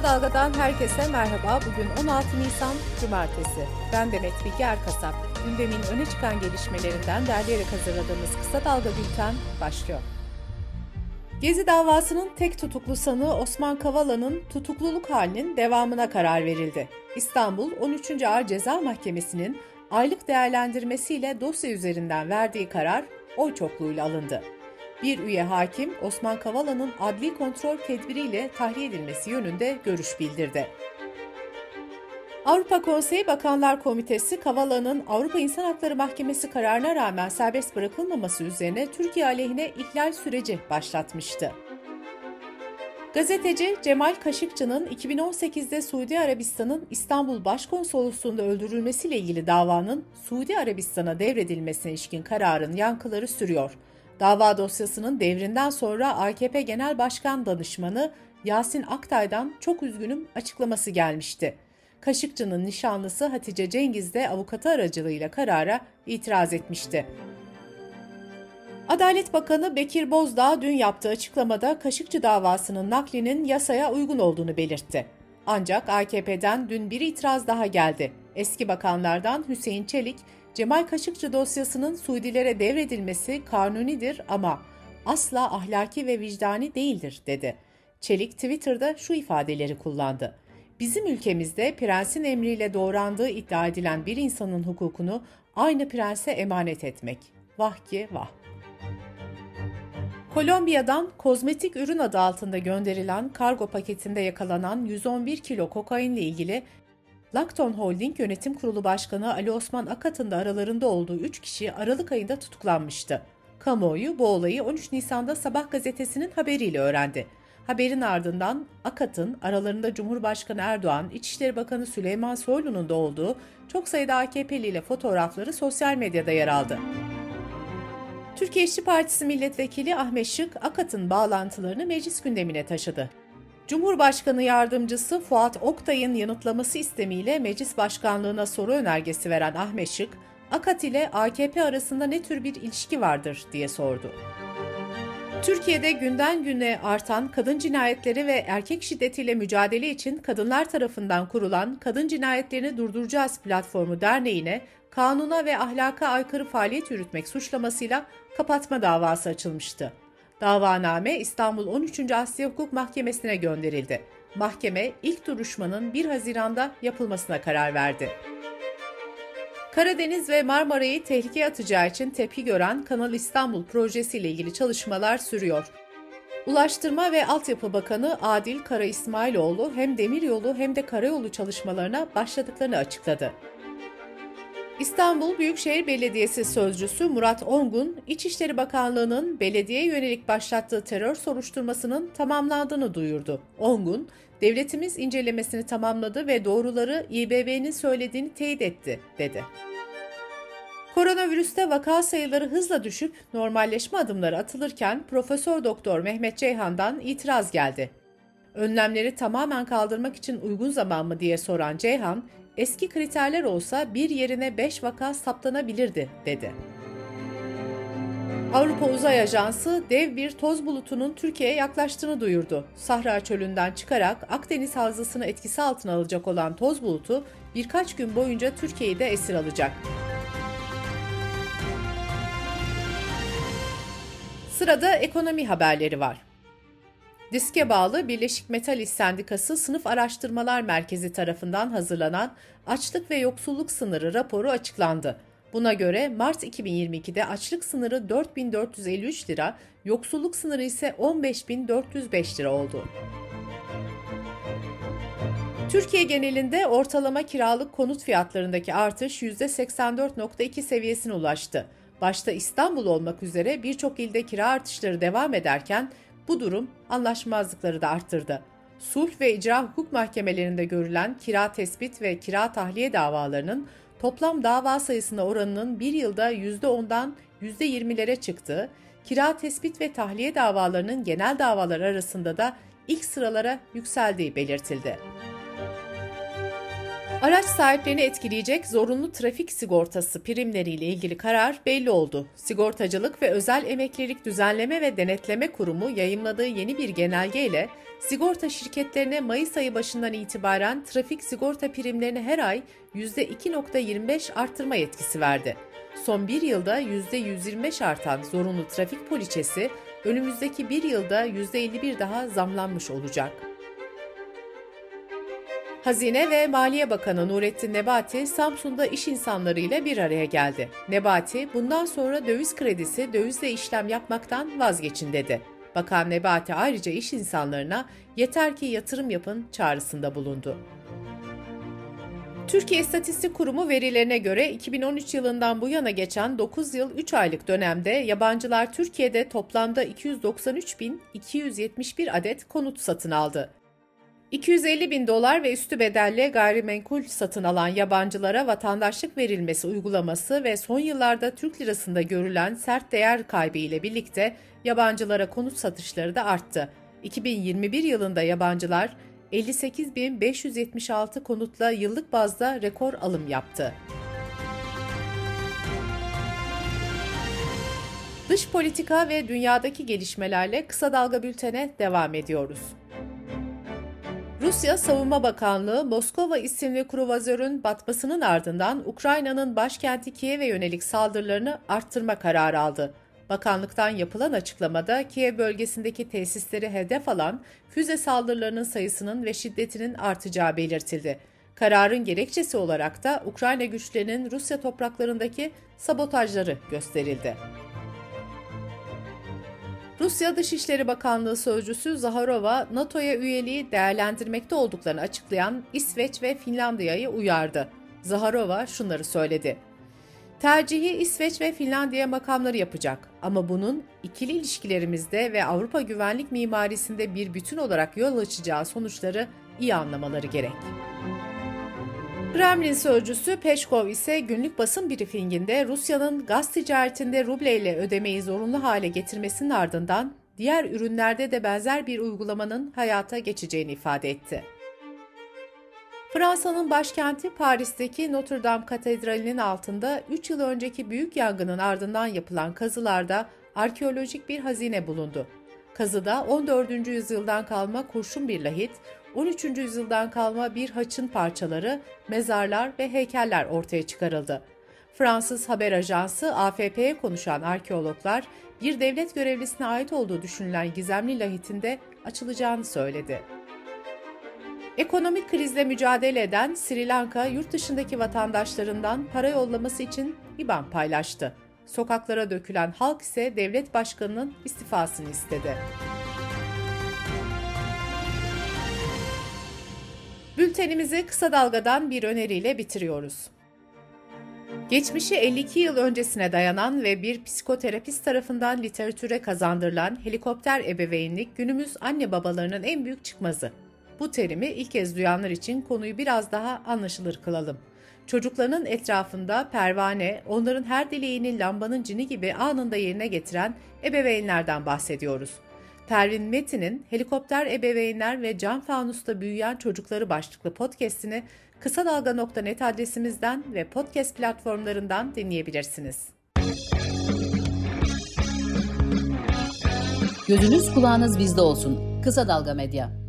Kısa Dalga'dan herkese merhaba. Bugün 16 Nisan Cumartesi. Ben Demet Bilge Erkasap. Gündemin öne çıkan gelişmelerinden derleyerek hazırladığımız Kısa Dalga Bülten başlıyor. Gezi davasının tek tutuklu sanığı Osman Kavala'nın tutukluluk halinin devamına karar verildi. İstanbul 13. Ağır Ceza Mahkemesi'nin aylık değerlendirmesiyle dosya üzerinden verdiği karar oy çokluğuyla alındı. Bir üye hakim Osman Kavala'nın adli kontrol tedbiriyle tahliye edilmesi yönünde görüş bildirdi. Avrupa Konseyi Bakanlar Komitesi Kavala'nın Avrupa İnsan Hakları Mahkemesi kararına rağmen serbest bırakılmaması üzerine Türkiye aleyhine ihlal süreci başlatmıştı. Gazeteci Cemal Kaşıkçı'nın 2018'de Suudi Arabistan'ın İstanbul Başkonsolosluğu'nda öldürülmesiyle ilgili davanın Suudi Arabistan'a devredilmesine ilişkin kararın yankıları sürüyor. Dava dosyasının devrinden sonra AKP Genel Başkan Danışmanı Yasin Aktay'dan çok üzgünüm açıklaması gelmişti. Kaşıkçı'nın nişanlısı Hatice Cengiz de avukatı aracılığıyla karara itiraz etmişti. Adalet Bakanı Bekir Bozdağ dün yaptığı açıklamada Kaşıkçı davasının naklinin yasaya uygun olduğunu belirtti. Ancak AKP'den dün bir itiraz daha geldi. Eski bakanlardan Hüseyin Çelik, Cemal Kaşıkçı dosyasının Suudilere devredilmesi kanunidir ama asla ahlaki ve vicdani değildir dedi. Çelik Twitter'da şu ifadeleri kullandı. Bizim ülkemizde prensin emriyle doğrandığı iddia edilen bir insanın hukukunu aynı prense emanet etmek. Vah ki vah. Kolombiya'dan kozmetik ürün adı altında gönderilen kargo paketinde yakalanan 111 kilo kokainle ilgili Lakton Holding Yönetim Kurulu Başkanı Ali Osman Akat'ın da aralarında olduğu 3 kişi Aralık ayında tutuklanmıştı. Kamuoyu bu olayı 13 Nisan'da Sabah gazetesinin haberiyle öğrendi. Haberin ardından Akat'ın aralarında Cumhurbaşkanı Erdoğan, İçişleri Bakanı Süleyman Soylu'nun da olduğu çok sayıda AKP'li ile fotoğrafları sosyal medyada yer aldı. Türkiye İşçi Partisi Milletvekili Ahmet Şık, Akat'ın bağlantılarını meclis gündemine taşıdı. Cumhurbaşkanı Yardımcısı Fuat Oktay'ın yanıtlaması istemiyle meclis başkanlığına soru önergesi veren Ahmet Şık, Akat ile AKP arasında ne tür bir ilişki vardır diye sordu. Türkiye'de günden güne artan kadın cinayetleri ve erkek şiddetiyle mücadele için kadınlar tarafından kurulan Kadın Cinayetlerini Durduracağız platformu derneğine kanuna ve ahlaka aykırı faaliyet yürütmek suçlamasıyla kapatma davası açılmıştı. Davaname İstanbul 13. Asya Hukuk Mahkemesi'ne gönderildi. Mahkeme ilk duruşmanın 1 Haziran'da yapılmasına karar verdi. Karadeniz ve Marmara'yı tehlikeye atacağı için tepki gören Kanal İstanbul projesiyle ilgili çalışmalar sürüyor. Ulaştırma ve Altyapı Bakanı Adil Kara İsmailoğlu hem demiryolu hem de karayolu çalışmalarına başladıklarını açıkladı. İstanbul Büyükşehir Belediyesi Sözcüsü Murat Ongun, İçişleri Bakanlığı'nın belediye yönelik başlattığı terör soruşturmasının tamamlandığını duyurdu. Ongun, devletimiz incelemesini tamamladı ve doğruları İBB'nin söylediğini teyit etti, dedi. Koronavirüste vaka sayıları hızla düşüp normalleşme adımları atılırken Profesör Doktor Mehmet Ceyhan'dan itiraz geldi. Önlemleri tamamen kaldırmak için uygun zaman mı diye soran Ceyhan, eski kriterler olsa bir yerine 5 vaka saptanabilirdi, dedi. Avrupa Uzay Ajansı dev bir toz bulutunun Türkiye'ye yaklaştığını duyurdu. Sahra çölünden çıkarak Akdeniz havzasını etkisi altına alacak olan toz bulutu birkaç gün boyunca Türkiye'yi de esir alacak. Sırada ekonomi haberleri var. Diske bağlı Birleşik Metal İş Sendikası Sınıf Araştırmalar Merkezi tarafından hazırlanan Açlık ve Yoksulluk Sınırı raporu açıklandı. Buna göre Mart 2022'de açlık sınırı 4453 lira, yoksulluk sınırı ise 15405 lira oldu. Türkiye genelinde ortalama kiralık konut fiyatlarındaki artış %84.2 seviyesine ulaştı. Başta İstanbul olmak üzere birçok ilde kira artışları devam ederken bu durum anlaşmazlıkları da arttırdı. Sulh ve icra hukuk mahkemelerinde görülen kira tespit ve kira tahliye davalarının toplam dava sayısına oranının bir yılda %10'dan %20'lere çıktığı, kira tespit ve tahliye davalarının genel davalar arasında da ilk sıralara yükseldiği belirtildi. Araç sahiplerini etkileyecek zorunlu trafik sigortası primleriyle ilgili karar belli oldu. Sigortacılık ve Özel Emeklilik Düzenleme ve Denetleme Kurumu yayımladığı yeni bir genelgeyle sigorta şirketlerine Mayıs ayı başından itibaren trafik sigorta primlerini her ay %2.25 arttırma yetkisi verdi. Son bir yılda %125 artan zorunlu trafik poliçesi önümüzdeki bir yılda %51 daha zamlanmış olacak. Hazine ve Maliye Bakanı Nurettin Nebati, Samsun'da iş insanlarıyla bir araya geldi. Nebati, bundan sonra döviz kredisi dövizle işlem yapmaktan vazgeçin dedi. Bakan Nebati ayrıca iş insanlarına yeter ki yatırım yapın çağrısında bulundu. Türkiye İstatistik Kurumu verilerine göre 2013 yılından bu yana geçen 9 yıl 3 aylık dönemde yabancılar Türkiye'de toplamda 293.271 adet konut satın aldı. 250 bin dolar ve üstü bedelle gayrimenkul satın alan yabancılara vatandaşlık verilmesi uygulaması ve son yıllarda Türk lirasında görülen sert değer kaybı ile birlikte yabancılara konut satışları da arttı. 2021 yılında yabancılar 58.576 konutla yıllık bazda rekor alım yaptı. Dış politika ve dünyadaki gelişmelerle kısa dalga bültene devam ediyoruz. Rusya Savunma Bakanlığı Moskova isimli kruvazörün batmasının ardından Ukrayna'nın başkenti Kiev'e yönelik saldırılarını arttırma kararı aldı. Bakanlıktan yapılan açıklamada Kiev bölgesindeki tesisleri hedef alan füze saldırılarının sayısının ve şiddetinin artacağı belirtildi. Kararın gerekçesi olarak da Ukrayna güçlerinin Rusya topraklarındaki sabotajları gösterildi. Rusya Dışişleri Bakanlığı Sözcüsü Zaharova, NATO'ya üyeliği değerlendirmekte olduklarını açıklayan İsveç ve Finlandiya'yı uyardı. Zaharova şunları söyledi. Tercihi İsveç ve Finlandiya makamları yapacak ama bunun ikili ilişkilerimizde ve Avrupa güvenlik mimarisinde bir bütün olarak yol açacağı sonuçları iyi anlamaları gerek. Kremlin sözcüsü Peşkov ise günlük basın briefinginde Rusya'nın gaz ticaretinde ruble ile ödemeyi zorunlu hale getirmesinin ardından diğer ürünlerde de benzer bir uygulamanın hayata geçeceğini ifade etti. Fransa'nın başkenti Paris'teki Notre Dame Katedrali'nin altında 3 yıl önceki büyük yangının ardından yapılan kazılarda arkeolojik bir hazine bulundu. Kazıda 14. yüzyıldan kalma kurşun bir lahit, 13. yüzyıldan kalma bir haçın parçaları, mezarlar ve heykeller ortaya çıkarıldı. Fransız haber ajansı AFP'ye konuşan arkeologlar, bir devlet görevlisine ait olduğu düşünülen gizemli lahitin de açılacağını söyledi. Ekonomik krizle mücadele eden Sri Lanka, yurt dışındaki vatandaşlarından para yollaması için IBAN paylaştı. Sokaklara dökülen halk ise devlet başkanının istifasını istedi. Bültenimizi kısa dalgadan bir öneriyle bitiriyoruz. Geçmişi 52 yıl öncesine dayanan ve bir psikoterapist tarafından literatüre kazandırılan helikopter ebeveynlik günümüz anne babalarının en büyük çıkmazı. Bu terimi ilk kez duyanlar için konuyu biraz daha anlaşılır kılalım. Çocuklarının etrafında pervane, onların her dileğini lambanın cini gibi anında yerine getiren ebeveynlerden bahsediyoruz. Pervin Metin'in Helikopter Ebeveynler ve Cam Fanus'ta Büyüyen Çocukları başlıklı podcast'ini kısa dalga.net adresimizden ve podcast platformlarından dinleyebilirsiniz. Gözünüz kulağınız bizde olsun. Kısa Dalga Medya.